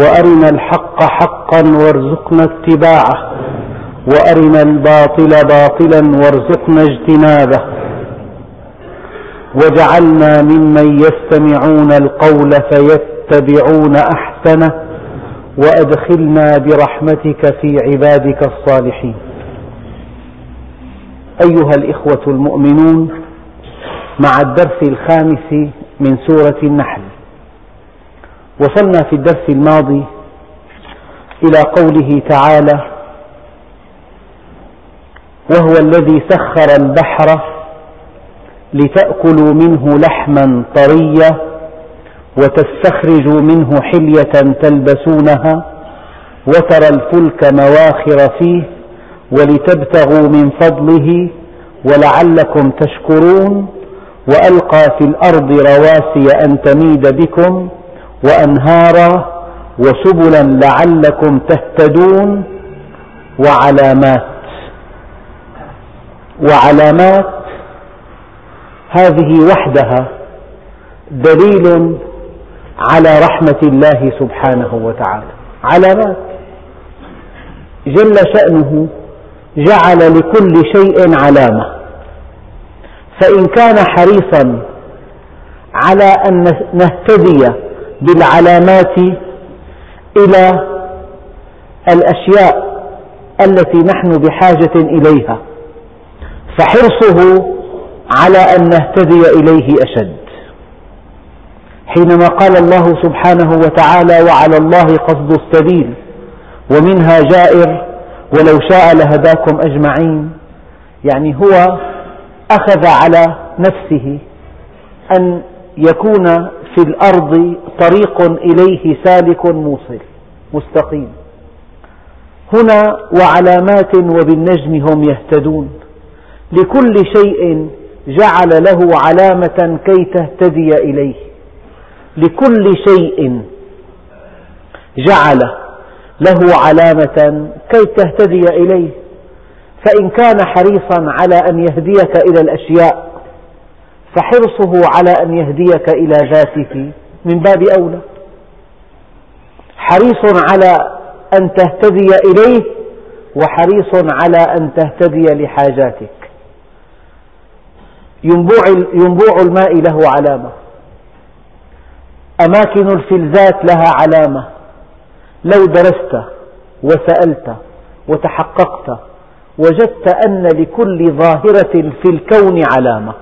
وأرنا الحق حقا وارزقنا اتباعه وأرنا الباطل باطلا وارزقنا اجتنابه. واجعلنا ممن يستمعون القول فيتبعون أحسنه وأدخلنا برحمتك في عبادك الصالحين. أيها الإخوة المؤمنون مع الدرس الخامس من سورة النحل وصلنا في الدرس الماضي إلى قوله تعالى وهو الذي سخر البحر لتأكلوا منه لحما طريا وتستخرجوا منه حلية تلبسونها وترى الفلك مواخر فيه ولتبتغوا من فضله ولعلكم تشكرون وألقى في الأرض رواسي أن تميد بكم وأنهارا وسبلا لعلكم تهتدون وعلامات وعلامات هذه وحدها دليل على رحمة الله سبحانه وتعالى. علامات. جل شأنه جعل لكل شيء علامة. فإن كان حريصا على أن نهتدي بالعلامات إلى الأشياء التي نحن بحاجة إليها فحرصه على أن نهتدي إليه أشد. حينما قال الله سبحانه وتعالى وعلى الله قصد السبيل ومنها جائر ولو شاء لهداكم أجمعين. يعني هو أخذ على نفسه أن يكون في الأرض طريق إليه سالك موصل مستقيم. هنا وعلامات وبالنجم هم يهتدون. لكل شيء جعل له علامة كي تهتدي إليه. لكل شيء جعل له علامة كي تهتدي إليه. فإن كان حريصا على أن يهديك إلى الأشياء فحرصه على أن يهديك إلى ذاته من باب أولى. حريص على أن تهتدي إليه وحريص على أن تهتدي لحاجاتك. ينبوع, الماء له علامة. أماكن الفلذات لها علامة. لو درست وسألت وتحققت وجدت أن لكل ظاهرة في الكون علامة.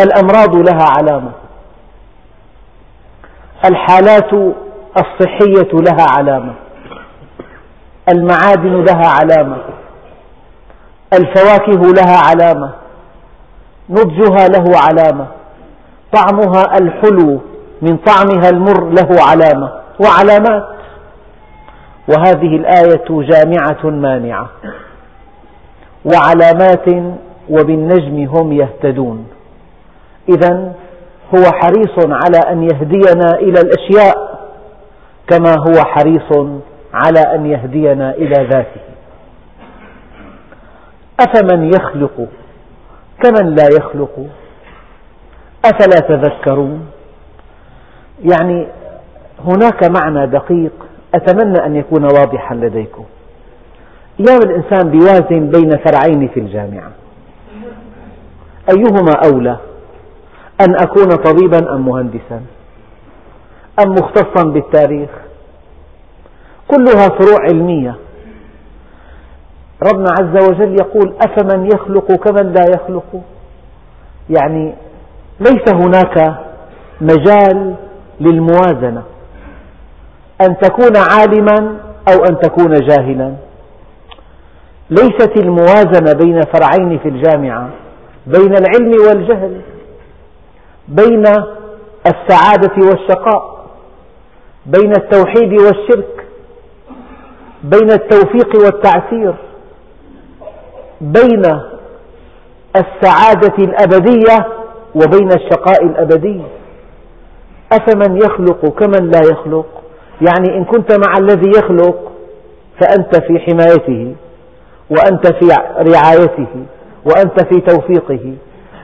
الأمراض لها علامة. الحالات الصحية لها علامة. المعادن لها علامة. الفواكه لها علامة. نضجها له علامة. طعمها الحلو من طعمها المر له علامة. وعلامات. وهذه الآية جامعة مانعة. وعلامات وبالنجم هم يهتدون. إذا هو حريص على أن يهدينا إلى الأشياء كما هو حريص على أن يهدينا إلى ذاته. أفمن يخلق؟ كمن لا يخلق؟ أفلا تذكرون؟ يعني هناك معنى دقيق أتمنى أن يكون واضحا لديكم. أيام الإنسان بيوازن بين فرعين في الجامعة أيهما أولى؟ أن أكون طبيبا أم مهندسا؟ أم مختصا بالتاريخ؟ كلها فروع علمية. ربنا عز وجل يقول أفمن يخلق كمن لا يخلق؟ يعني ليس هناك مجال للموازنة. أن تكون عالما أو أن تكون جاهلا. ليست الموازنة بين فرعين في الجامعة بين العلم والجهل. بين السعادة والشقاء بين التوحيد والشرك بين التوفيق والتعسير بين السعادة الأبدية وبين الشقاء الأبدي. أفمن يخلق كمن لا يخلق؟ يعني إن كنت مع الذي يخلق فأنت في حمايته وأنت في رعايته وأنت في توفيقه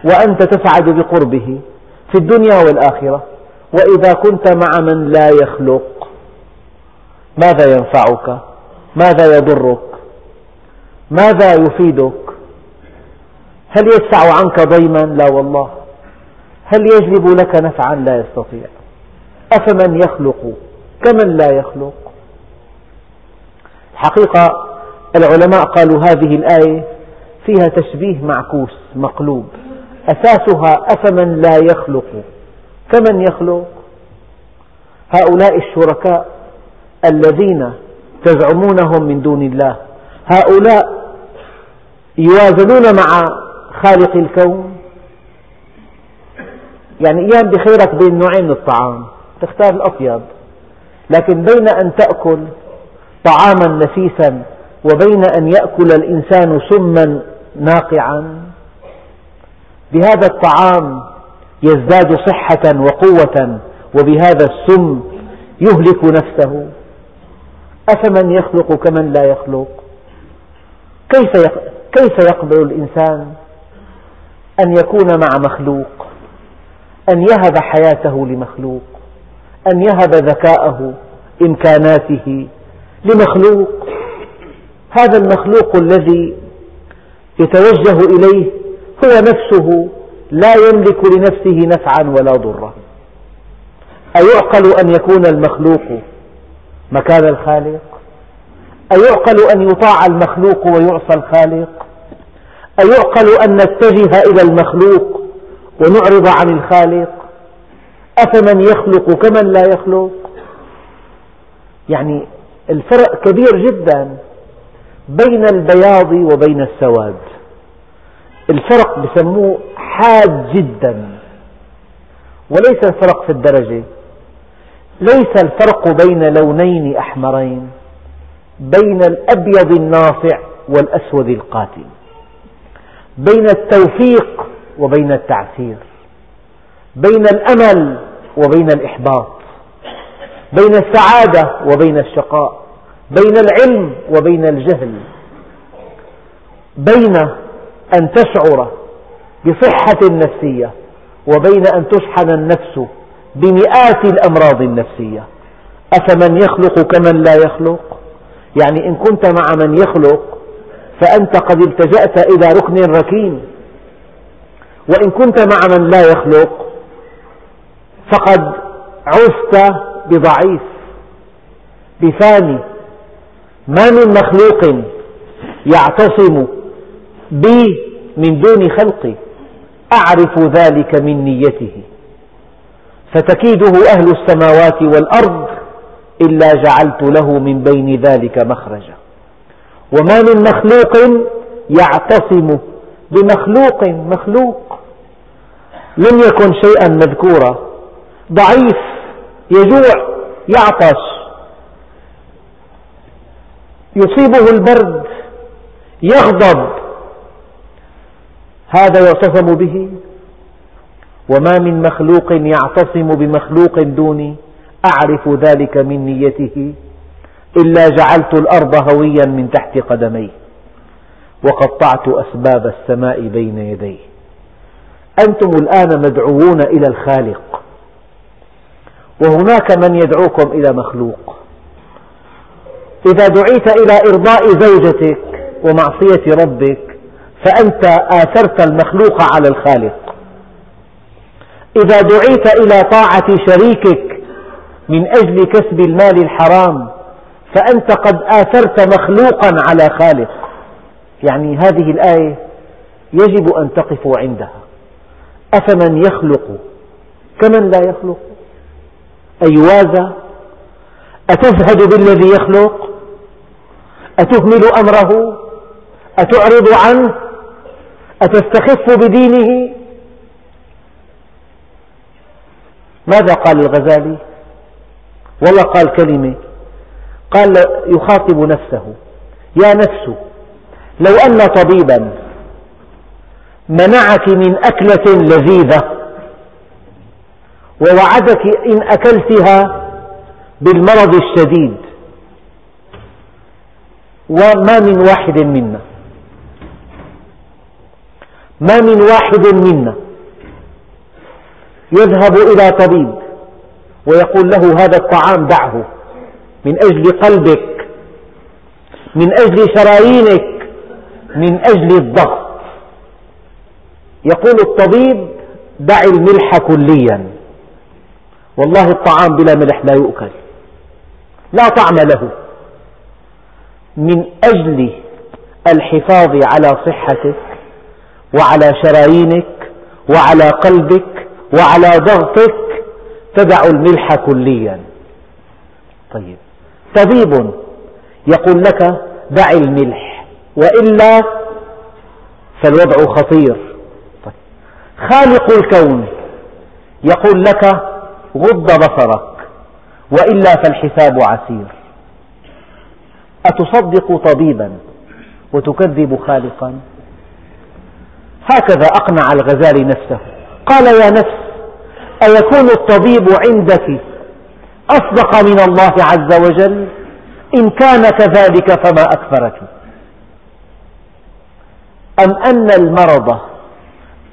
وأنت تسعد بقربه. في الدنيا والآخرة وإذا كنت مع من لا يخلق ماذا ينفعك؟ ماذا يضرك؟ ماذا يفيدك؟ هل يدفع عنك ضيما؟ لا والله. هل يجلب لك نفعا؟ لا يستطيع. أفمن يخلق؟ كمن لا يخلق؟ الحقيقة العلماء قالوا هذه الآية فيها تشبيه معكوس مقلوب. أساسها أفمن لا يخلق. كمن يخلق؟ هؤلاء الشركاء الذين تزعمونهم من دون الله. هؤلاء يوازنون مع خالق الكون. يعني أيام بخيرك بين نوعين من الطعام. تختار الأطيب. لكن بين أن تأكل طعاما نفيسا وبين أن يأكل الإنسان سما ناقعا بهذا الطعام يزداد صحة وقوة وبهذا السم يهلك نفسه. أفمن يخلق كمن لا يخلق؟ كيف كيف يقبل الإنسان أن يكون مع مخلوق؟ أن يهب حياته لمخلوق؟ أن يهب ذكاءه إمكاناته لمخلوق؟ هذا المخلوق الذي يتوجه إليه هو نفسه لا يملك لنفسه نفعا ولا ضرا. أيعقل أن يكون المخلوق مكان الخالق؟ أيعقل أن يطاع المخلوق ويعصى الخالق؟ أيعقل أن نتجه إلى المخلوق ونعرض عن الخالق؟ أفمن يخلق كمن لا يخلق؟ يعني الفرق كبير جدا بين البياض وبين السواد. الفرق بسموه حاد جدا. وليس الفرق في الدرجة. ليس الفرق بين لونين أحمرين. بين الأبيض الناصع والأسود القاتل. بين التوفيق وبين التعسير. بين الأمل وبين الإحباط. بين السعادة وبين الشقاء. بين العلم وبين الجهل. بين أن تشعر بصحة نفسية وبين أن تشحن النفس بمئات الأمراض النفسية. أفمن يخلق كمن لا يخلق؟ يعني إن كنت مع من يخلق فأنت قد التجأت إلى ركن ركين. وإن كنت مع من لا يخلق فقد عزت بضعيف. بفاني ما من مخلوق يعتصم بي من دون خلقي أعرف ذلك من نيته. فتكيده أهل السماوات والأرض إلا جعلت له من بين ذلك مخرجا. وما من مخلوق يعتصم بمخلوق مخلوق. لم يكن شيئا مذكورا. ضعيف يجوع يعطش. يصيبه البرد يغضب. هذا يعتصم به. وما من مخلوق يعتصم بمخلوق دوني. أعرف ذلك من نيته. إلا جعلت الأرض هويا من تحت قدميه. وقطعت أسباب السماء بين يديه. أنتم الآن مدعوون إلى الخالق. وهناك من يدعوكم إلى مخلوق. إذا دعيت إلى إرضاء زوجتك ومعصية ربك فأنت آثرت المخلوق على الخالق. إذا دعيت إلى طاعة شريكك من أجل كسب المال الحرام فأنت قد آثرت مخلوقا على خالق. يعني هذه الآية يجب أن تقفوا عندها. أفمن يخلق؟ كمن لا يخلق؟ أيوازى أتزهد بالذي يخلق؟ أتهمل أمره؟ أتعرض عنه؟ أتستخف بدينه؟ ماذا قال الغزالي؟ والله قال كلمة. قال يخاطب نفسه. يا نفس لو أن طبيبا منعك من أكلة لذيذة ووعدك إن أكلتها بالمرض الشديد وما من واحد منا. ما من واحد منا يذهب إلى طبيب ويقول له هذا الطعام دعه من أجل قلبك من أجل شرايينك من أجل الضغط. يقول الطبيب دع الملح كليا. والله الطعام بلا ملح لا يؤكل. لا طعم له. من أجل الحفاظ على صحتك وعلى شرايينك وعلى قلبك وعلى ضغطك تدع الملح كليا. طيب. طبيب يقول لك دع الملح وإلا فالوضع خطير. طيب. خالق الكون يقول لك غض بصرك وإلا فالحساب عسير. أتصدق طبيبا وتكذب خالقا؟ هكذا أقنع الغزالي نفسه. قال يا نفس أيكون الطبيب عندك أصدق من الله عز وجل؟ إن كان كذلك فما أكثرك؟ أم أن المرض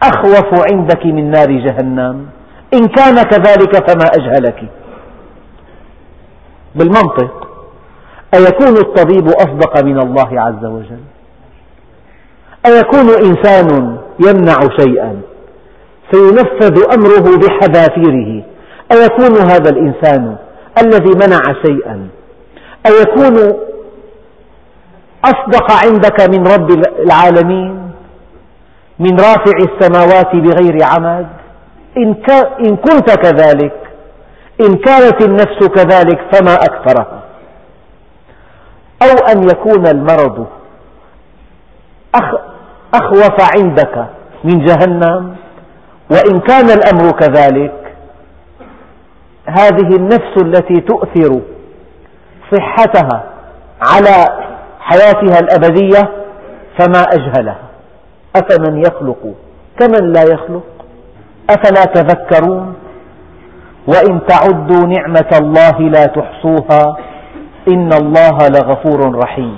أخوف عندك من نار جهنم؟ إن كان كذلك فما أجهلك؟ بالمنطق أيكون الطبيب أصدق من الله عز وجل؟ أيكون إنسان يمنع شيئا. فينفذ أمره بحذافيره. أيكون هذا الإنسان الذي منع شيئا؟ أيكون أصدق عندك من رب العالمين؟ من رافع السماوات بغير عمد؟ إن كنت كذلك إن كانت النفس كذلك فما أكثرها؟ أو أن يكون المرض أخوف عندك من جهنم وإن كان الأمر كذلك هذه النفس التي تؤثر صحتها على حياتها الأبدية فما أجهلها؟ أفمن يخلق؟ كمن لا يخلق؟ أفلا تذكرون؟ وإن تعدوا نعمة الله لا تحصوها إن الله لغفور رحيم.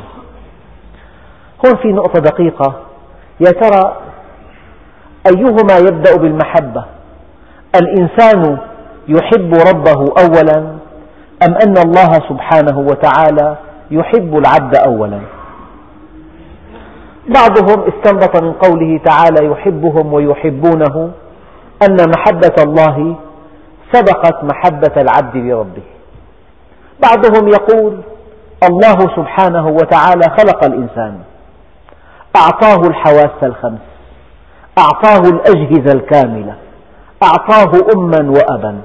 هون في نقطة دقيقة. يا ترى أيهما يبدأ بالمحبة؟ الإنسان يحب ربه أولا أم أن الله سبحانه وتعالى يحب العبد أولا؟ بعضهم استنبط من قوله تعالى يحبهم ويحبونه أن محبة الله سبقت محبة العبد لربه. بعضهم يقول الله سبحانه وتعالى خلق الإنسان. أعطاه الحواس الخمس أعطاه الأجهزة الكاملة أعطاه أما وأبا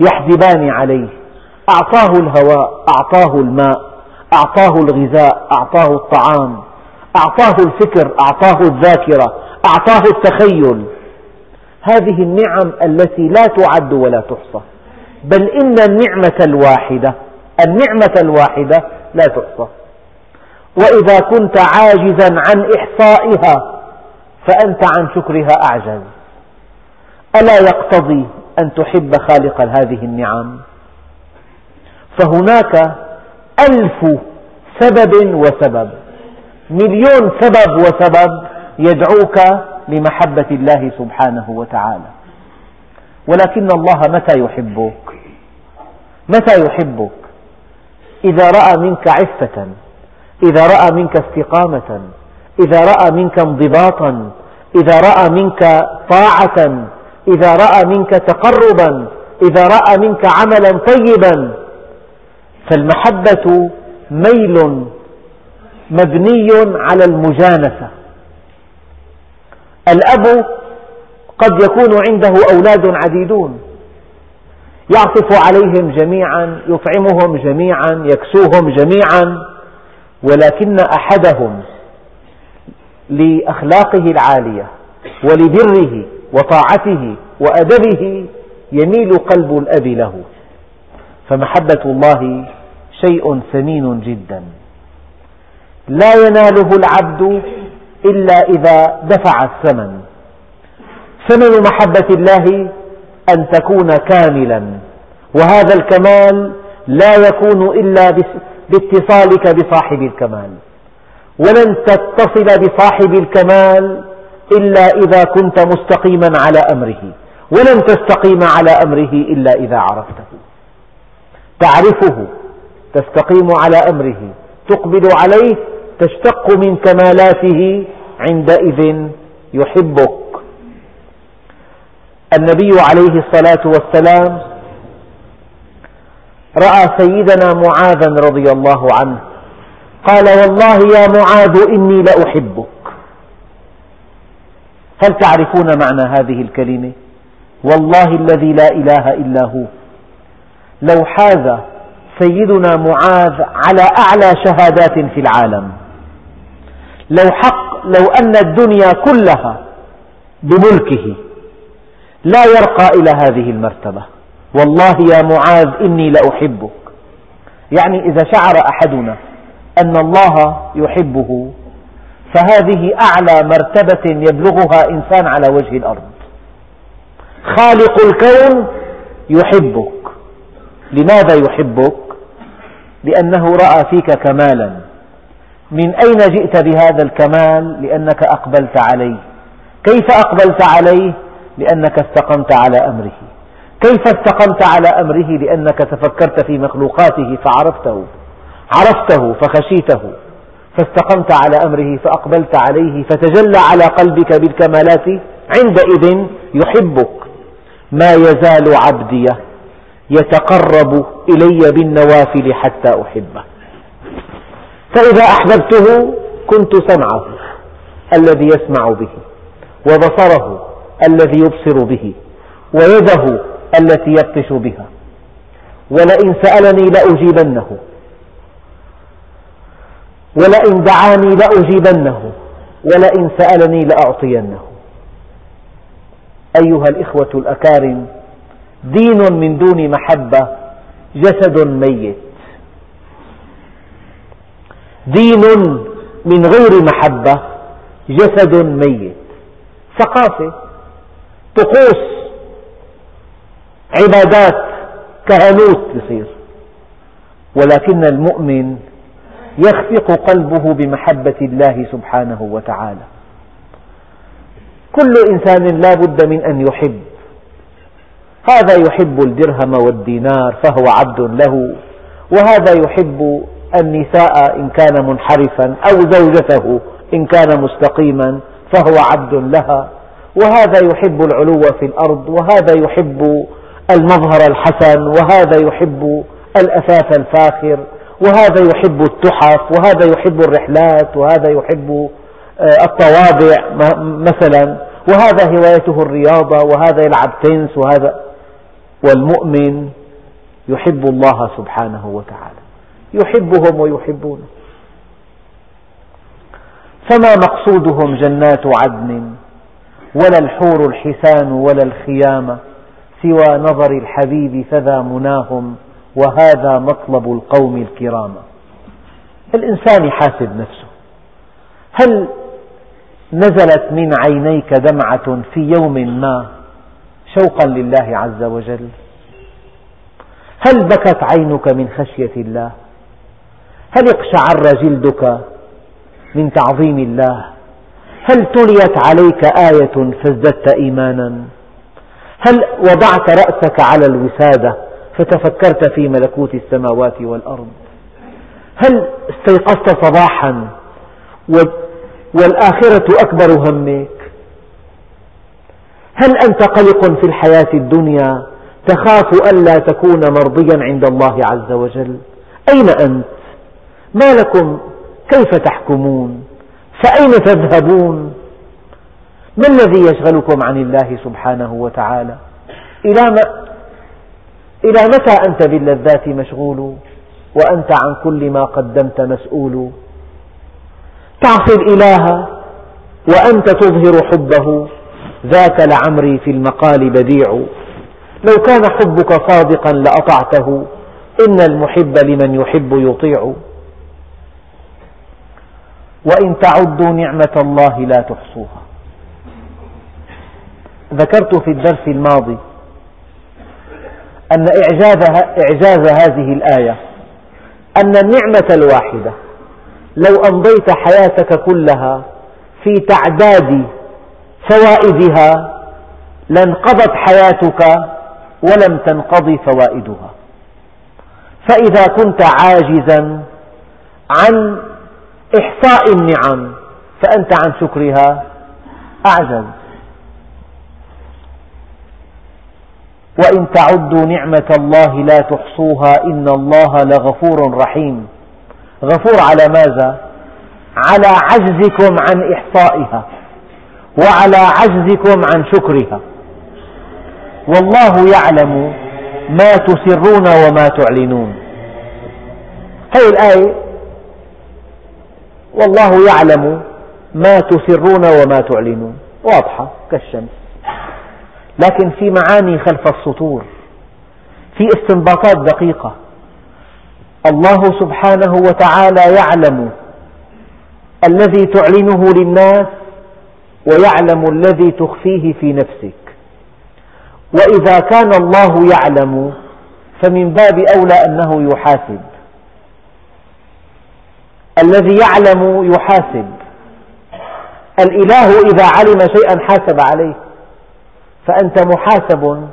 يحجبان عليه أعطاه الهواء أعطاه الماء أعطاه الغذاء أعطاه الطعام أعطاه الفكر أعطاه الذاكرة أعطاه التخيل. هذه النعم التي لا تعد ولا تحصى بل إن النعمة الواحدة النعمة الواحدة لا تحصى. وإذا كنت عاجزا عن إحصائها فأنت عن شكرها أعجز. ألا يقتضي أن تحب خالق هذه النعم؟ فهناك ألف سبب وسبب. مليون سبب وسبب يدعوك لمحبة الله سبحانه وتعالى. ولكن الله متى يحبك؟ متى يحبك؟ إذا رأى منك عفة إذا رأى منك استقامة إذا رأى منك انضباطا إذا رأى منك طاعة إذا رأى منك تقربا إذا رأى منك عملا طيبا. فالمحبة ميل مبني على المجانسة. الأب قد يكون عنده أولاد عديدون. يعطف عليهم جميعا يطعمهم جميعا يكسوهم جميعا. ولكن أحدهم لأخلاقه العالية ولبره وطاعته وأدبه يميل قلب الأب له. فمحبة الله شيء ثمين جدا. لا يناله العبد إلا إذا دفع الثمن. ثمن محبة الله أن تكون كاملا. وهذا الكمال لا يكون إلا باتصالك بصاحب الكمال. ولن تتصل بصاحب الكمال إلا إذا كنت مستقيما على أمره. ولن تستقيم على أمره إلا إذا عرفته. تعرفه تستقيم على أمره. تقبل عليه تشتق من كمالاته عندئذ يحبك. النبي عليه الصلاة والسلام رأى سيدنا معاذا رضي الله عنه. قال والله يا معاذ إني لأحبك. هل تعرفون معنى هذه الكلمة؟ والله الذي لا إله إلا هو. لو حاز سيدنا معاذ على أعلى شهادات في العالم. لو حق لو أن الدنيا كلها بملكه. لا يرقى إلى هذه المرتبة. والله يا معاذ إني لأحبك يعني إذا شعر أحدنا أن الله يحبه فهذه أعلى مرتبة يبلغها إنسان على وجه الأرض خالق الكون يحبك لماذا يحبك؟ لأنه رأى فيك كمالا من أين جئت بهذا الكمال؟ لأنك أقبلت عليه كيف أقبلت عليه؟ لأنك استقمت على أمره كيف استقمت على أمره؟ لأنك تفكرت في مخلوقاته فعرفته؟ عرفته فخشيته. فاستقمت على أمره فأقبلت عليه فتجلى على قلبك بالكمالات عندئذ يحبك. ما يزال عبدي يتقرب إلي بالنوافل حتى أحبه. فإذا أحببته كنت سمعه الذي يسمع به وبصره الذي يبصر به ويده التي يبطش بها. ولئن سألني لأجيبنه. ولئن دعاني لأجيبنه. ولئن سألني لأعطينه. أيها الإخوة الأكارم دين من دون محبة جسد ميت. دين من غير محبة جسد ميت. ثقافة طقوس عبادات كهنوت يصير. ولكن المؤمن يخفق قلبه بمحبة الله سبحانه وتعالى. كل إنسان لا بد من أن يحب. هذا يحب الدرهم والدينار فهو عبد له. وهذا يحب النساء إن كان منحرفا أو زوجته إن كان مستقيما فهو عبد لها. وهذا يحب العلو في الأرض. وهذا يحب المظهر الحسن وهذا يحب الأثاث الفاخر وهذا يحب التحف وهذا يحب الرحلات وهذا يحب آه، الطوابع مثلا. وهذا هوايته الرياضة وهذا يلعب تنس وهذا. والمؤمن يحب الله سبحانه وتعالى. يحبهم ويحبونه. فما مقصودهم جنات عدن ولا الحور الحسان ولا الخيام سوى نظر الحبيب فذا مناهم وهذا مطلب القوم الكرام. الإنسان يحاسب نفسه. هل نزلت من عينيك دمعة في يوم ما شوقا لله عز وجل؟ هل بكت عينك من خشية الله؟ هل اقشعر جلدك من تعظيم الله؟ هل تليت عليك آية فازددت إيمانا؟ هل وضعت رأسك على الوسادة فتفكرت في ملكوت السماوات والأرض؟ هل استيقظت صباحا والآخرة أكبر همك؟ هل أنت قلق في الحياة الدنيا تخاف ألا تكون مرضيا عند الله عز وجل؟ أين أنت؟ ما لكم؟ كيف تحكمون؟ فأين تذهبون؟ ما الذي يشغلكم عن الله سبحانه وتعالى؟ إلى, إلى متى أنت باللذات مشغول؟ وأنت عن كل ما قدمت مسؤول؟ تعصي الإله وأنت تظهر حبه. ذاك لعمري في المقال بديع. لو كان حبك صادقا لأطعته. إن المحب لمن يحب يطيع. وإن تعدوا نعمة الله لا تحصوها. ذكرت في الدرس الماضي أن إعجاز هذه الآية أن النعمة الواحدة لو أمضيت حياتك كلها في تعداد فوائدها لانقضت حياتك ولم تنقض فوائدها. فإذا كنت عاجزا عن إحصاء النعم فأنت عن شكرها أعجز. وإن تعدوا نعمة الله لا تحصوها إن الله لغفور رحيم. غفور على ماذا؟ على عجزكم عن إحصائها وعلى عجزكم عن شكرها. والله يعلم ما تسرون وما تعلنون. هذه الآية والله يعلم ما تسرون وما تعلنون. واضحة كالشمس. لكن في معاني خلف السطور في استنباطات دقيقة. الله سبحانه وتعالى يعلم الذي تعلنه للناس ويعلم الذي تخفيه في نفسك. وإذا كان الله يعلم فمن باب أولى أنه يحاسب. الذي يعلم يحاسب. الإله إذا علم شيئا حاسب عليه. فأنت محاسب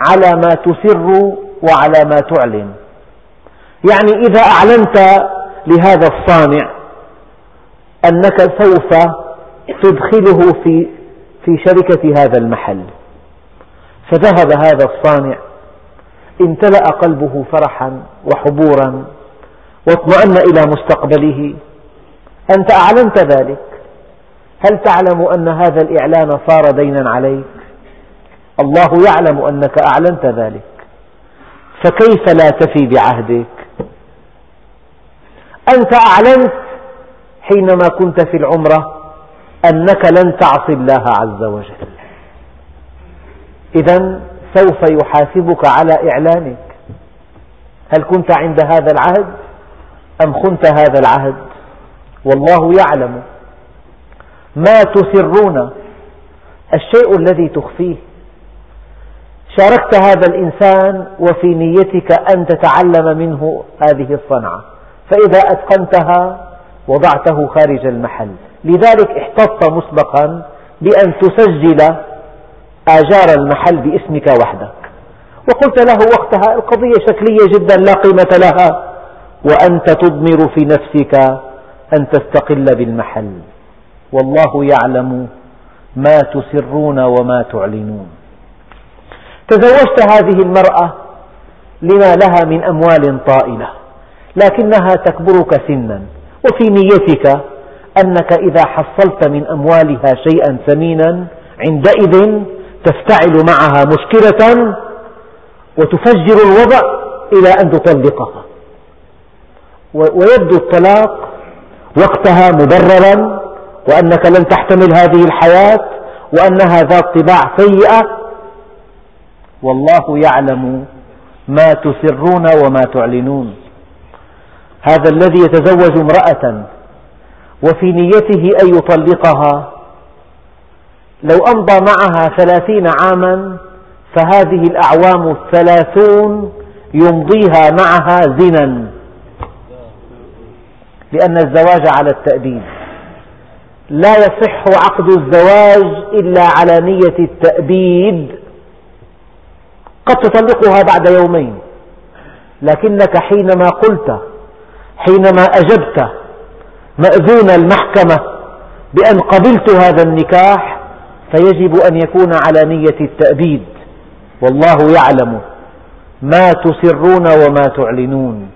على ما تسر وعلى ما تعلن. يعني إذا أعلنت لهذا الصانع أنك سوف تدخله في في شركة هذا المحل. فذهب هذا الصانع امتلأ قلبه فرحا وحبورا واطمأن إلى مستقبله. أنت أعلنت ذلك. هل تعلم أن هذا الإعلان صار دينا عليك؟ الله يعلم أنك أعلنت ذلك. فكيف لا تفي بعهدك؟ أنت أعلنت حينما كنت في العمرة أنك لن تعصي الله عز وجل. إذا سوف يحاسبك على إعلانك. هل كنت عند هذا العهد؟ أم خنت هذا العهد؟ والله يعلم. ما تسرون. الشيء الذي تخفيه. شاركت هذا الإنسان وفي نيتك أن تتعلم منه هذه الصنعة. فإذا أتقنتها وضعته خارج المحل. لذلك احتطت مسبقا بأن تسجل آجار المحل باسمك وحدك. وقلت له وقتها القضية شكلية جدا لا قيمة لها. وأنت تضمر في نفسك أن تستقل بالمحل. والله يعلم ما تسرون وما تعلنون. تزوجت هذه المرأة لما لها من أموال طائلة لكنها تكبرك سنا وفي نيتك أنك إذا حصلت من أموالها شيئا ثمينا عندئذ تفتعل معها مشكلة وتفجر الوضع إلى أن تطلقها. ويبدو الطلاق وقتها مبررا وأنك لن تحتمل هذه الحياة وأنها ذات طباع سيئة والله يعلم ما تسرون وما تعلنون. هذا الذي يتزوج امرأة وفي نيته أن يطلقها لو أمضى معها ثلاثين عاما فهذه الأعوام الثلاثون يمضيها معها زنا لأن الزواج على التأبيد لا يصح عقد الزواج إلا على نية التأبيد قد تطلقها بعد يومين. لكنك حينما قلت حينما أجبت مأذون المحكمة بأن قبلت هذا النكاح فيجب أن يكون على نية التأبيد. والله يعلم ما تسرون وما تعلنون.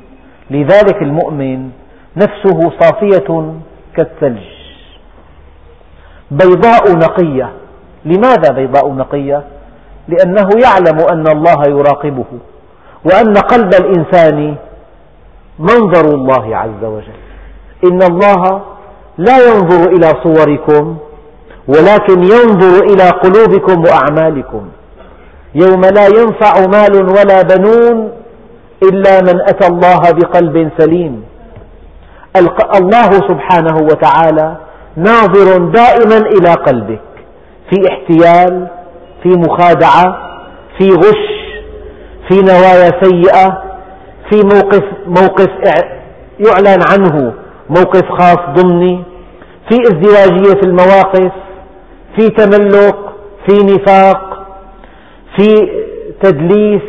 لذلك المؤمن نفسه صافية كالثلج. بيضاء نقية. لماذا بيضاء نقية؟ لأنه يعلم أن الله يراقبه وأن قلب الإنسان منظر الله عز وجل. إن الله لا ينظر إلى صوركم ولكن ينظر إلى قلوبكم وأعمالكم. يوم لا ينفع مال ولا بنون إلا من أتى الله بقلب سليم. الله سبحانه وتعالى ناظر دائما إلى قلبك في احتيال في مخادعة في غش في نوايا سيئة في موقف, موقف يعلن عنه موقف خاص ضمني في ازدواجية في المواقف في تملق في نفاق في تدليس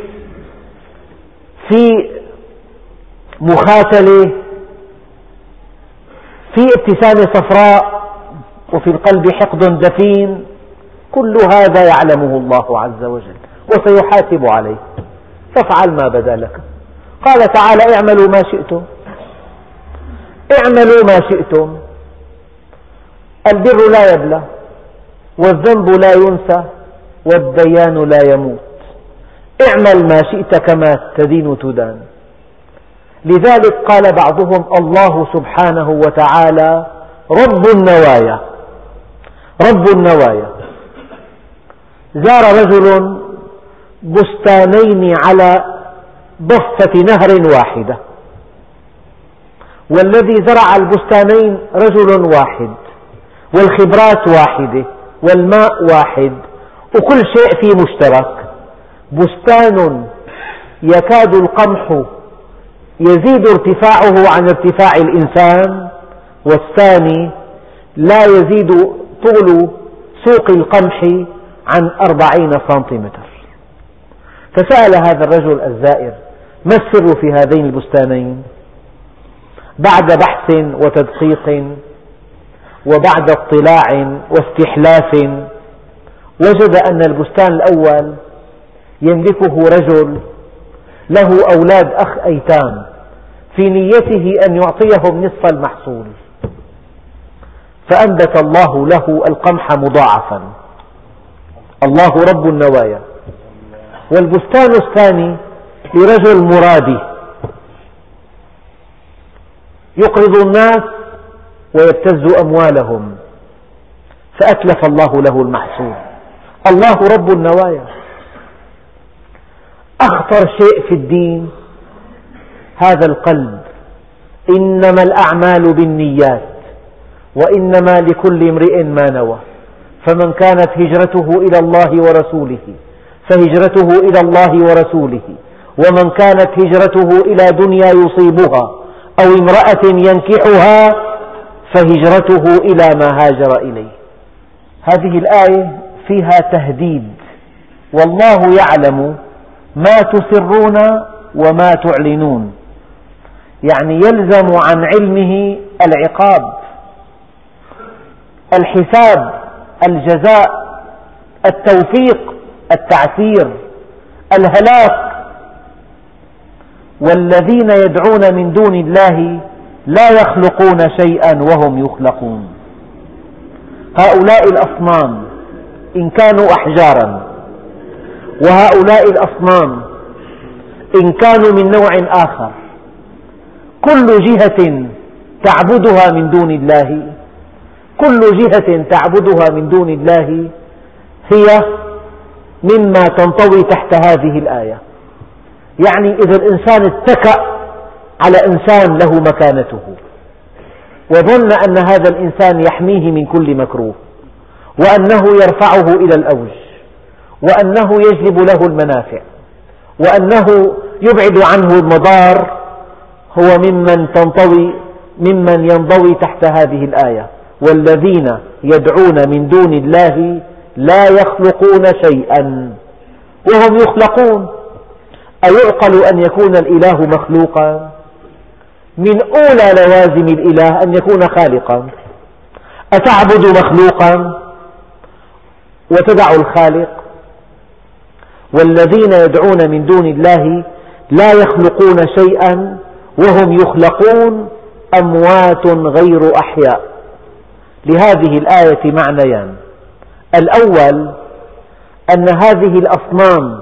في مخاتلة في ابتسامة صفراء وفي القلب حقد دفين. كل هذا يعلمه الله عز وجل وسيحاسب عليه. فافعل ما بدا لك. قال تعالى اعملوا ما شئتم. اعملوا ما شئتم. البر لا يبلى والذنب لا ينسى والديان لا يموت. اعمل ما شئت كما تدين تدان. لذلك قال بعضهم الله سبحانه وتعالى رب النوايا. رب النوايا. زار رجل بستانين على ضفة نهر واحدة. والذي زرع البستانين رجل واحد والخبرات واحدة والماء واحد وكل شيء فيه مشترك. بستان يكاد القمح يزيد ارتفاعه عن ارتفاع الإنسان والثاني لا يزيد طول سوق القمح عن أربعين سنتيمتر. فسأل هذا الرجل الزائر ما السر في هذين البستانين؟ بعد بحث وتدقيق وبعد اطلاع واستحلاف وجد أن البستان الأول يملكه رجل له أولاد أخ أيتام في نيته أن يعطيهم نصف المحصول. فأنبت الله له القمح مضاعفا. الله رب النوايا. والبستان الثاني لرجل مرادي. يقرض الناس ويبتز أموالهم. فأتلف الله له المحصول. الله رب النوايا. أخطر شيء في الدين هذا القلب. إنما الأعمال بالنيات. وإنما لكل امرئ ما نوى. فمن كانت هجرته إلى الله ورسوله فهجرته إلى الله ورسوله. ومن كانت هجرته إلى دنيا يصيبها أو امرأة ينكحها فهجرته إلى ما هاجر إليه. هذه الآية فيها تهديد. والله يعلم ما تسرون وما تعلنون. يعني يلزم عن علمه العقاب الحساب الجزاء التوفيق التعسير الهلاك. والذين يدعون من دون الله لا يخلقون شيئا وهم يخلقون. هؤلاء الأصنام إن كانوا أحجارا. وهؤلاء الأصنام إن كانوا من نوع آخر. كل جهة تعبدها من دون الله كل جهة تعبدها من دون الله هي مما تنطوي تحت هذه الآية. يعني إذا الإنسان اتكأ على إنسان له مكانته وظن أن هذا الإنسان يحميه من كل مكروه وأنه يرفعه إلى الأوج وأنه يجلب له المنافع وأنه يبعد عنه المضار هو ممن تنطوي ممن ينضوي تحت هذه الآية. والذين يدعون من دون الله لا يخلقون شيئا. وهم يخلقون. أيعقل أن يكون الإله مخلوقا؟ من أولى لوازم الإله أن يكون خالقا. أتعبد مخلوقا؟ وتدع الخالق. والذين يدعون من دون الله لا يخلقون شيئا وهم يخلقون أموات غير أحياء. لهذه الآية معنيان. الأول أن هذه الأصنام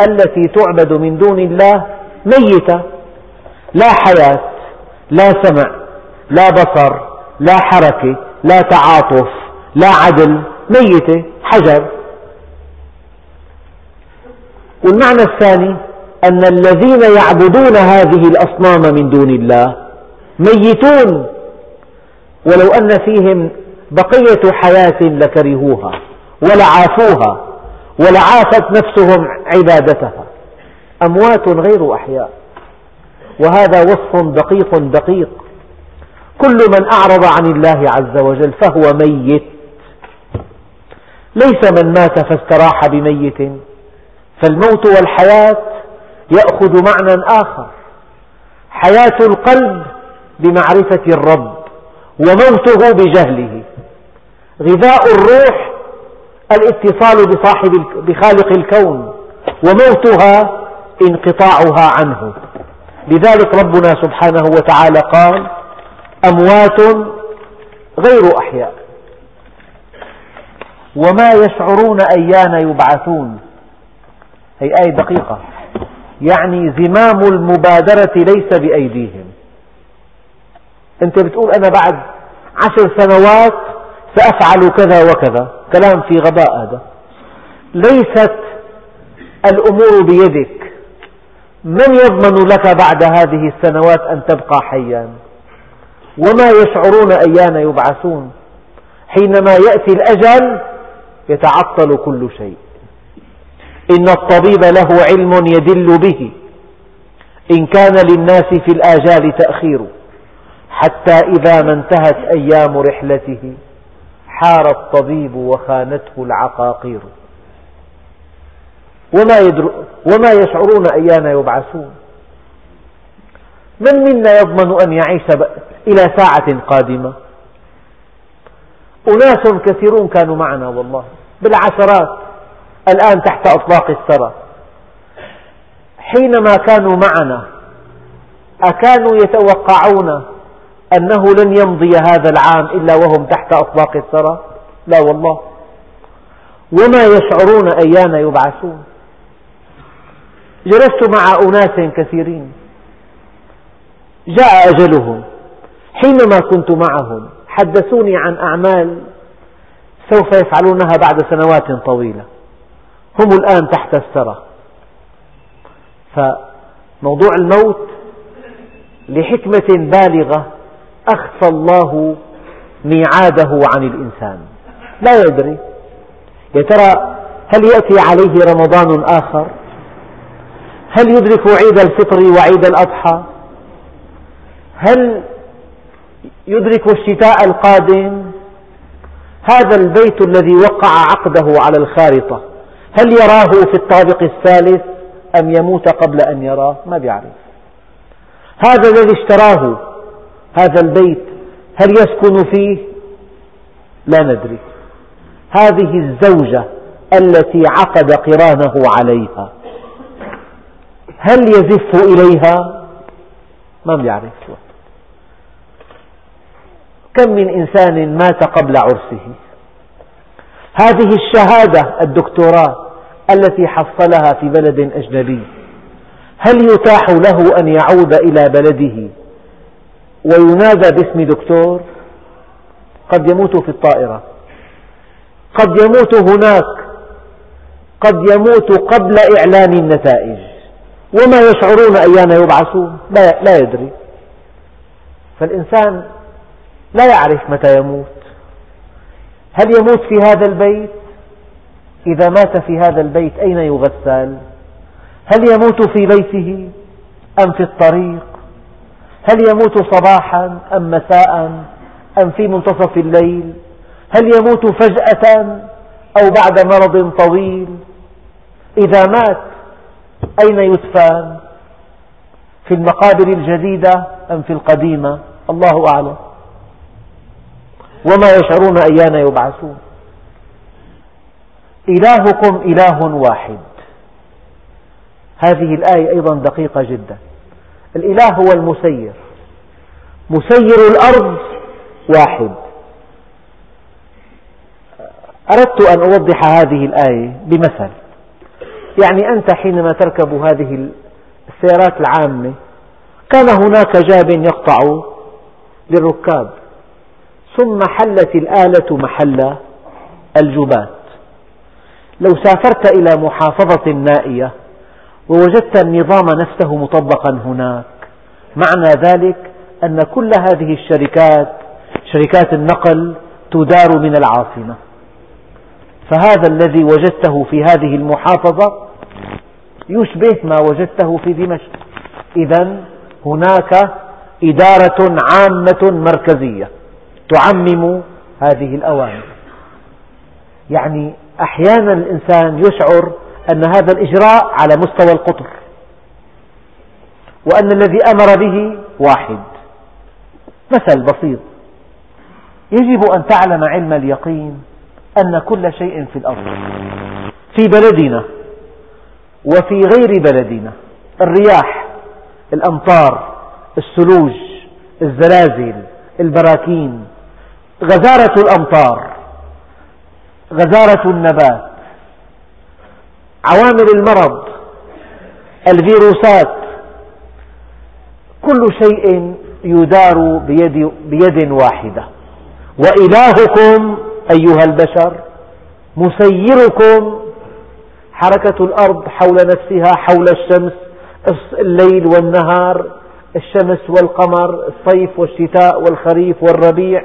التي تعبد من دون الله ميتة لا حياة لا سمع لا بصر لا حركة لا تعاطف لا عدل ميتة حجر. والمعنى الثاني أن الذين يعبدون هذه الأصنام من دون الله ميتون. ولو أن فيهم بقية حياة لكرهوها ولعافوها ولعافت نفسهم عبادتها. أموات غير أحياء. وهذا وصف دقيق دقيق. كل من أعرض عن الله عز وجل فهو ميت. ليس من مات فاستراح بميت. فالموت والحياة يأخذ معنى آخر. حياة القلب بمعرفة الرب. وموته بجهله. غذاء الروح الاتصال بصاحب بخالق الكون وموتها انقطاعها عنه. لذلك ربنا سبحانه وتعالى قال أموات غير أحياء. وما يشعرون أيان يبعثون. هي آية دقيقة. يعني زمام المبادرة ليس بأيديهم. أنت بتقول أنا بعد عشر سنوات سأفعل كذا وكذا. كلام في غباء هذا. ليست الأمور بيدك. من يضمن لك بعد هذه السنوات أن تبقى حيا؟ وما يشعرون أيان يبعثون؟ حينما يأتي الأجل يتعطل كل شيء. إن الطبيب له علم يدل به. إن كان للناس في الآجال تأخير. حتى إذا ما انتهت أيام رحلته حار الطبيب وخانته العقاقير. وما, وما يشعرون أيان يبعثون. من منا يضمن أن يعيش إلى ساعة قادمة؟ أناس كثيرون كانوا معنا والله بالعشرات الآن تحت أطلاق الثرى. حينما كانوا معنا أكانوا يتوقعون أنه لن يمضي هذا العام إلا وهم تحت أطلاق الثرى؟ لا والله. وما يشعرون أيان يبعثون؟ جلست مع أناس كثيرين. جاء أجلهم. حينما كنت معهم حدثوني عن أعمال سوف يفعلونها بعد سنوات طويلة. هم الآن تحت الثرى. فموضوع الموت لحكمة بالغة أخفى الله ميعاده عن الإنسان. لا يدري. يا ترى هل يأتي عليه رمضان آخر؟ هل يدرك عيد الفطر وعيد الأضحى؟ هل يدرك الشتاء القادم؟ هذا البيت الذي وقع عقده على الخارطة هل يراه في الطابق الثالث أم يموت قبل أن يراه؟ ما بيعرف هذا الذي اشتراه هذا البيت هل يسكن فيه؟ لا ندري. هذه الزوجة التي عقد قرانه عليها هل يزف إليها؟ ما بيعرف كم من إنسان مات قبل عرسه؟ هذه الشهادة الدكتوراه التي حصلها في بلد أجنبي هل يتاح له أن يعود إلى بلده؟ وينادى باسم دكتور قد يموت في الطائرة. قد يموت هناك. قد يموت قبل إعلان النتائج. وما يشعرون أيان يبعثون. لا, لا يدري. فالإنسان لا يعرف متى يموت. هل يموت في هذا البيت؟ إذا مات في هذا البيت أين يغسل؟ هل يموت في بيته أم في الطريق؟ هل يموت صباحا أم مساء أم في منتصف الليل؟ هل يموت فجأة أو بعد مرض طويل؟ إذا مات أين يدفن؟ في المقابر الجديدة أم في القديمة؟ الله أعلم. وما يشعرون أيان يبعثون. إلهكم إله واحد. هذه الآية أيضا دقيقة جدا. الإله هو المسير. مسير الأرض واحد. أردت أن أوضح هذه الآية بمثل. يعني أنت حينما تركب هذه السيارات العامة كان هناك جاب يقطع للركاب ثم حلت الآلة محل الجبات. لو سافرت إلى محافظة نائية ووجدت النظام نفسه مطبقا هناك. معنى ذلك أن كل هذه الشركات شركات النقل تدار من العاصمة. فهذا الذي وجدته في هذه المحافظة يشبه ما وجدته في دمشق. إذا هناك إدارة عامة مركزية تعمم هذه الأوامر. يعني أحيانا الإنسان يشعر أن هذا الإجراء على مستوى القطر وأن الذي أمر به واحد. مثل بسيط. يجب أن تعلم علم اليقين أن كل شيء في الأرض في بلدنا وفي غير بلدنا. الرياح الأمطار الثلوج الزلازل البراكين غزارة الأمطار غزارة النبات عوامل المرض الفيروسات كل شيء يدار بيد, بيد واحدة. وإلهكم أيها البشر مسيركم حركة الأرض حول نفسها حول الشمس الليل والنهار الشمس والقمر الصيف والشتاء والخريف والربيع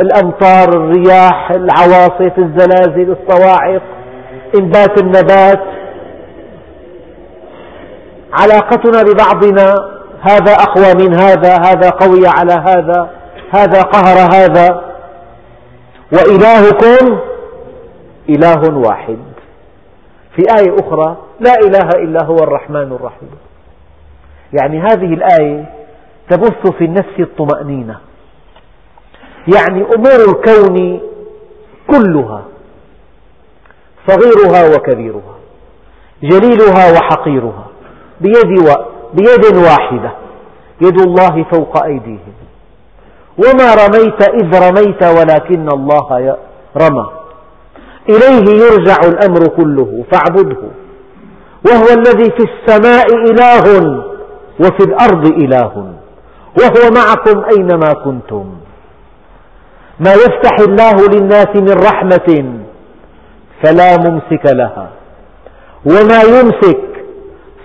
الأمطار الرياح العواصف الزلازل الصواعق إنبات النبات. علاقتنا ببعضنا هذا أقوى من هذا هذا قوي على هذا هذا قهر هذا. وإلهكم إله واحد. في آية أخرى لا إله إلا هو الرحمن الرحيم. يعني هذه الآية تبث في النفس الطمأنينة. يعني أمور الكون كلها صغيرها وكبيرها جليلها وحقيرها. بيد, بيد واحدة. يد الله فوق أيديهم. وما رميت إذ رميت ولكن الله رمى. إليه يرجع الأمر كله فاعبده. وهو الذي في السماء إله وفي الأرض إله. وهو معكم أينما كنتم. ما يفتح الله للناس من رحمة فلا ممسك لها. وما يمسك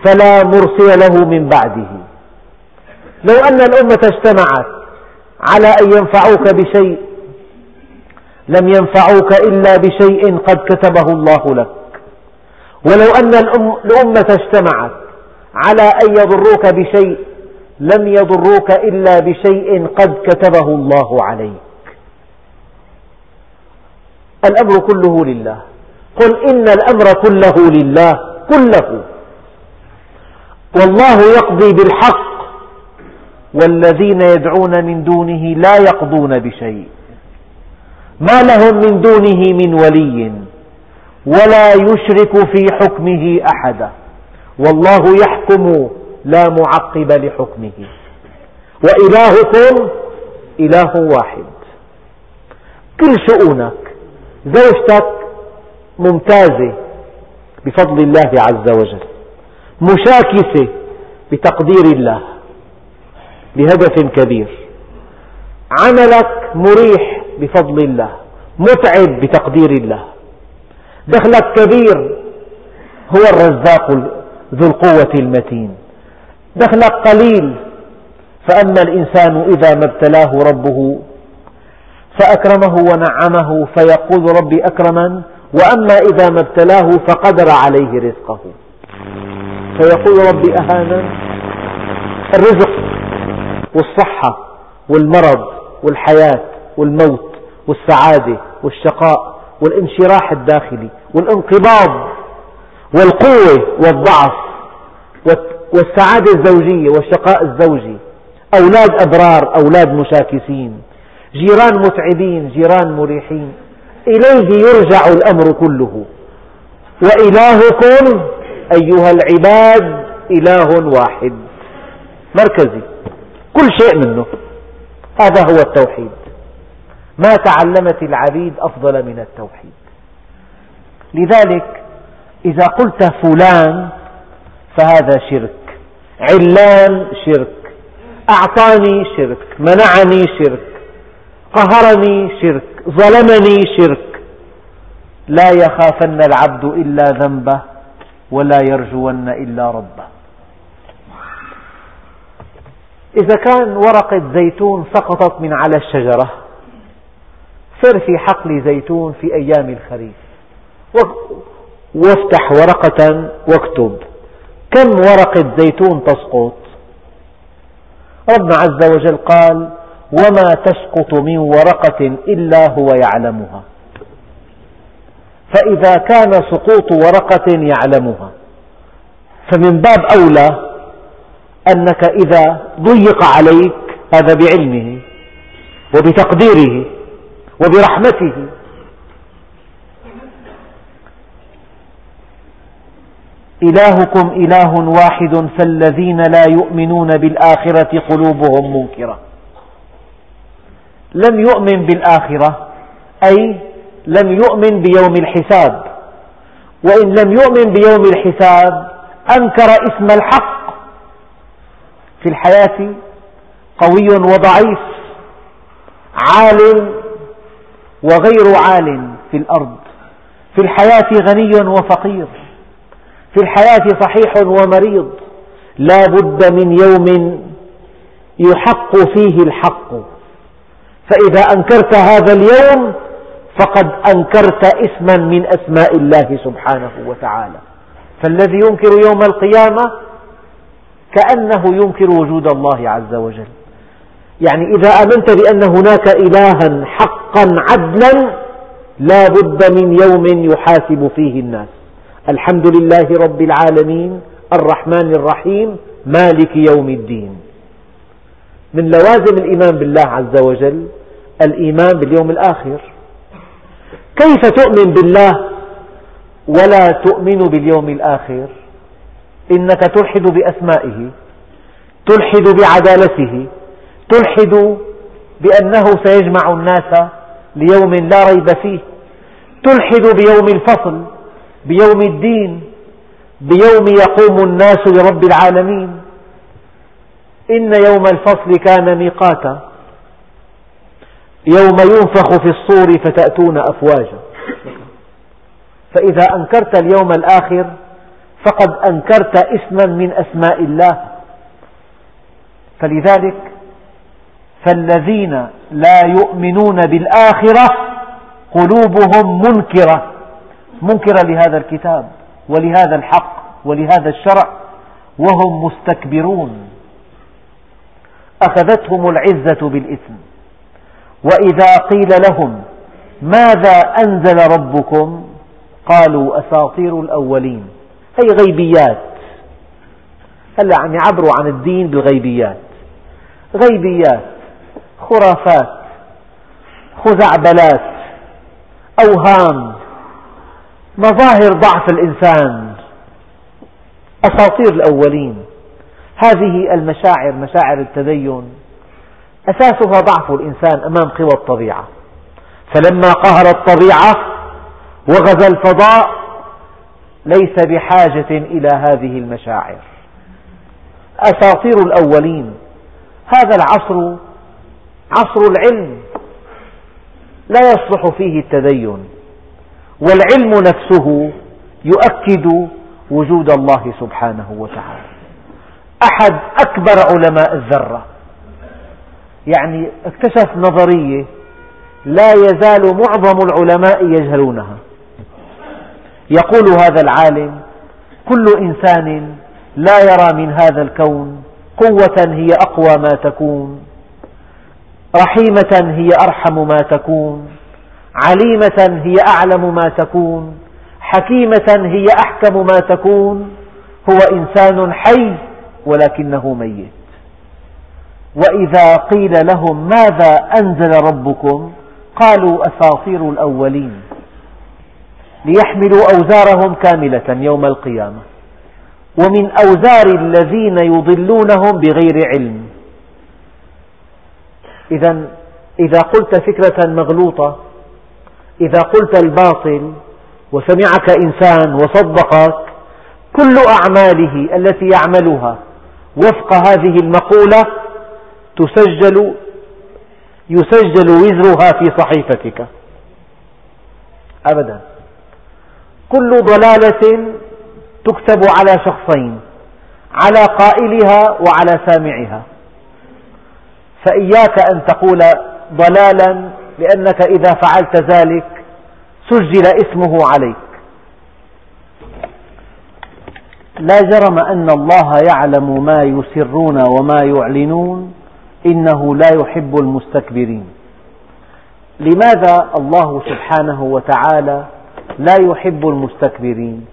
فلا مرسل له من بعده. لو أن الأمة اجتمعت على أن ينفعوك بشيء لم ينفعوك إلا بشيء قد كتبه الله لك. ولو أن الأمة اجتمعت على أن يضروك بشيء لم يضروك إلا بشيء قد كتبه الله عليك. الأمر كله لله. قل إن الأمر كله لله كله. والله يقضي بالحق. والذين يدعون من دونه لا يقضون بشيء. ما لهم من دونه من ولي ولا يشرك في حكمه أحدا. والله يحكم لا معقب لحكمه. وإلهكم إله واحد. كل شؤونك زوجتك ممتازة بفضل الله عز وجل. مشاكسة بتقدير الله بهدف كبير. عملك مريح بفضل الله متعب بتقدير الله. دخلك كبير هو الرزاق ذو القوة المتين. دخلك قليل فأما الإنسان إذا ما ابتلاه ربه فأكرمه ونعمه فيقول ربي أكرمن وأما إذا ما ابتلاه فقدر عليه رزقه. فيقول ربي أهانا الرزق والصحة والمرض والحياة والموت والسعادة والشقاء والانشراح الداخلي والانقباض والقوة والضعف والسعادة الزوجية والشقاء الزوجي. أولاد أبرار أولاد مشاكسين. جيران متعبين جيران مريحين. إليه يرجع الأمر كله. وإلهكم أيها العباد إله واحد. مركزي. كل شيء منه. هذا هو التوحيد. ما تعلمت العبيد أفضل من التوحيد. لذلك إذا قلت فلان فهذا شرك. علان شرك. أعطاني شرك. منعني شرك. قهرني شرك. ظلمني شرك. لا يخافن العبد إلا ذنبه. ولا يرجون إلا ربه. إذا كان ورقة زيتون سقطت من على الشجرة سر في حقل زيتون في أيام الخريف. وافتح ورقة واكتب. كم ورقة زيتون تسقط؟ ربنا عز وجل قال وما تسقط من ورقة إلا هو يعلمها. فإذا كان سقوط ورقة يعلمها. فمن باب أولى أنك إذا ضيق عليك هذا بعلمه وبتقديره وبرحمته. إلهكم إله واحد فالذين لا يؤمنون بالآخرة قلوبهم منكرة. لم يؤمن بالآخرة أي لم يؤمن بيوم الحساب. وإن لم يؤمن بيوم الحساب أنكر اسم الحق. في الحياة قوي وضعيف عال وغير عال في الأرض. في الحياة غني وفقير. في الحياة صحيح ومريض. لا بد من يوم يحق فيه الحق. فإذا أنكرت هذا اليوم فقد أنكرت اسما من أسماء الله سبحانه وتعالى. فالذي ينكر يوم القيامة كأنه ينكر وجود الله عز وجل. يعني إذا آمنت بأن هناك إلها حقا عدلا لا بد من يوم يحاسب فيه الناس. الحمد لله رب العالمين الرحمن الرحيم مالك يوم الدين. من لوازم الإيمان بالله عز وجل الإيمان باليوم الآخر. كيف تؤمن بالله ولا تؤمن باليوم الآخر؟ إنك تلحد بأسمائه تلحد بعدالته تلحد بأنه سيجمع الناس ليوم لا ريب فيه تلحد بيوم الفصل بيوم الدين بيوم يقوم الناس لرب العالمين. إن يوم الفصل كان ميقاتا. يوم ينفخ في الصور فتأتون أفواجا. فإذا أنكرت اليوم الآخر فقد أنكرت اسما من أسماء الله. فلذلك فالذين لا يؤمنون بالآخرة قلوبهم منكرة. منكرة لهذا الكتاب ولهذا الحق ولهذا الشرع. وهم مستكبرون. أخذتهم العزة بالإثم. وإذا قيل لهم ماذا أنزل ربكم؟ قالوا أساطير الأولين هي غيبيات. هلأ عم يعبروا عن الدين بالغيبيات. غيبيات خرافات خزعبلات أوهام مظاهر ضعف الإنسان. أساطير الأولين. هذه المشاعر مشاعر التدين. أساسها ضعف الإنسان أمام قوى الطبيعة. فلما قهر الطبيعة وغزا الفضاء ليس بحاجة إلى هذه المشاعر. أساطير الأولين. هذا العصر عصر العلم لا يصلح فيه التدين. والعلم نفسه يؤكد وجود الله سبحانه وتعالى. أحد أكبر علماء الذرة. يعني اكتشف نظرية لا يزال معظم العلماء يجهلونها. يقول هذا العالم كل إنسان لا يرى من هذا الكون قوة هي أقوى ما تكون رحيمة هي أرحم ما تكون عليمة هي أعلم ما تكون حكيمة هي أحكم ما تكون هو إنسان حي ولكنه ميت. وإذا قيل لهم ماذا أنزل ربكم قالوا أساطير الأولين ليحملوا أوزارهم كاملة يوم القيامة ومن أوزار الذين يضلونهم بغير علم إذا إذا قلت فكرة مغلوطة إذا قلت الباطل وسمعك إنسان وصدقك كل أعماله التي يعملها وفق هذه المقولة تسجل يسجل وزرها في صحيفتك. أبدا. كل ضلالة تكتب على شخصين على قائلها وعلى سامعها. فإياك أن تقول ضلالا لأنك إذا فعلت ذلك سجل اسمه عليك. لا جرم أن الله يعلم ما يسرون وما يعلنون. إنه لا يحب المستكبرين. لماذا الله سبحانه وتعالى لا يحب المستكبرين؟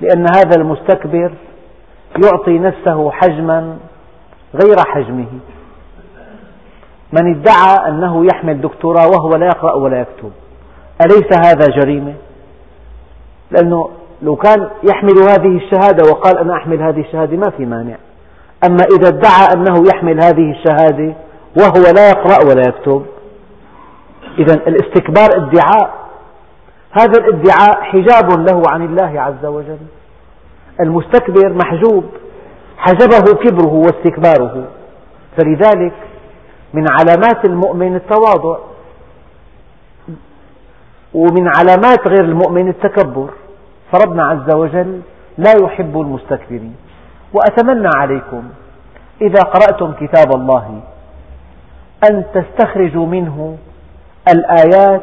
لأن هذا المستكبر يعطي نفسه حجما غير حجمه. من ادعى أنه يحمل دكتوراه وهو لا يقرأ ولا يكتب أليس هذا جريمة؟ لأنه لو كان يحمل هذه الشهادة وقال أنا أحمل هذه الشهادة ما في مانع. أما إذا ادعى أنه يحمل هذه الشهادة وهو لا يقرأ ولا يكتب إذا الاستكبار ادعاء. هذا الادعاء حجاب له عن الله عز وجل. المستكبر محجوب حجبه كبره واستكباره. فلذلك من علامات المؤمن التواضع ومن علامات غير المؤمن التكبر. فربنا عز وجل لا يحب المستكبرين. وأتمنى عليكم إذا قرأتم كتاب الله أن تستخرجوا منه الآيات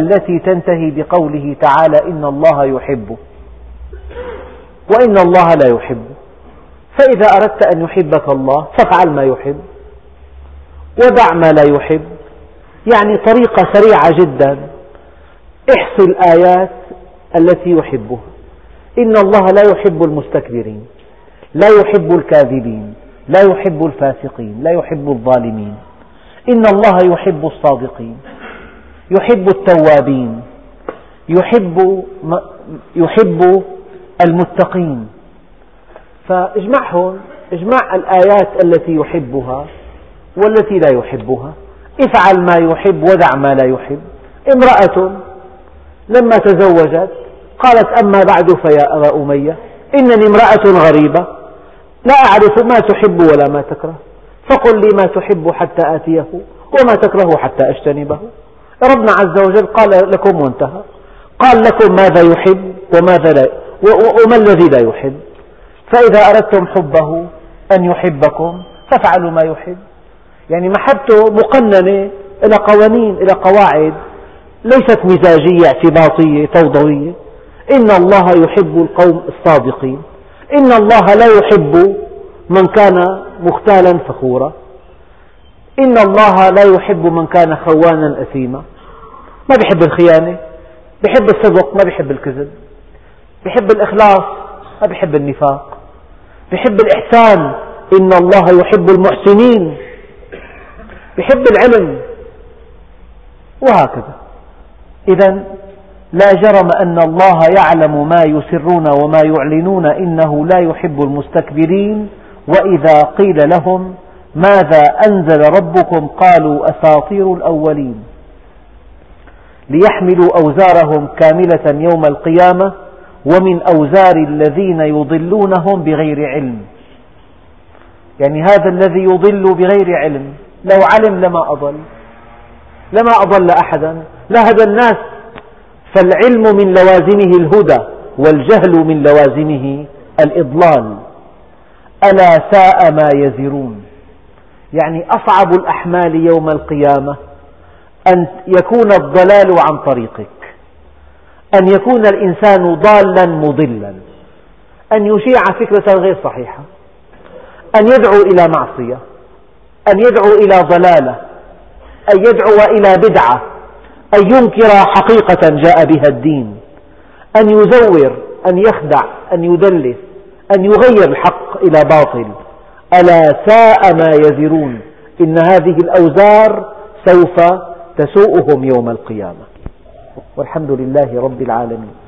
التي تنتهي بقوله تعالى إن الله يحب وإن الله لا يحب. فإذا أردت أن يحبك الله فافعل ما يحب ودع ما لا يحب. يعني طريقة سريعة جدا. احصي الآيات التي يحبها. إن الله لا يحب المستكبرين. لا يحب الكاذبين لا يحب الفاسقين لا يحب الظالمين. إن الله يحب الصادقين يحب التوابين يحب يحب المتقين. فاجمعهم اجمع الآيات التي يحبها والتي لا يحبها. افعل ما يحب ودع ما لا يحب. امرأة لما تزوجت قالت أما بعد فيا أبا أمية إنني امرأة غريبة. لا أعرف ما تحب ولا ما تكره. فقل لي ما تحب حتى آتيه وما تكره حتى أجتنبه. ربنا عز وجل قال لكم وانتهى. قال لكم ماذا يحب وماذا لا وما الذي لا يحب. فإذا أردتم حبه أن يحبكم فافعلوا ما يحب. يعني محبته مقننة إلى قوانين إلى قواعد ليست مزاجية اعتباطية فوضوية إن الله يحب القوم الصادقين. إن الله لا يحب من كان مختالا فخورا. إن الله لا يحب من كان خوانا أثيما. ما بيحب الخيانة بيحب الصدق ما بيحب الكذب. بيحب الإخلاص ما بيحب النفاق. بيحب الإحسان إن الله يحب المحسنين. بيحب العلم. وهكذا. إذا لا جرم أن الله يعلم ما يسرون وما يعلنون إنه لا يحب المستكبرين وإذا قيل لهم ماذا أنزل ربكم قالوا أساطير الأولين ليحملوا أوزارهم كاملة يوم القيامة ومن أوزار الذين يضلونهم بغير علم يعني هذا الذي يضل بغير علم لو علم لما أضل لما أضل أحدا لهدى الناس فالعلم من لوازمه الهدى والجهل من لوازمه الإضلال. ألا ساء ما يزرون. يعني أصعب الأحمال يوم القيامة أن يكون الضلال عن طريقك. أن يكون الإنسان ضالا مضلا. أن يشيع فكرة غير صحيحة. أن يدعو إلى معصية. أن يدعو إلى ضلالة. أن يدعو إلى بدعة. أن ينكر حقيقة جاء بها الدين أن يزور أن يخدع أن يدلس أن يغير الحق إلى باطل. ألا ساء ما يزرون. إن هذه الأوزار سوف تسوءهم يوم القيامة. والحمد لله رب العالمين.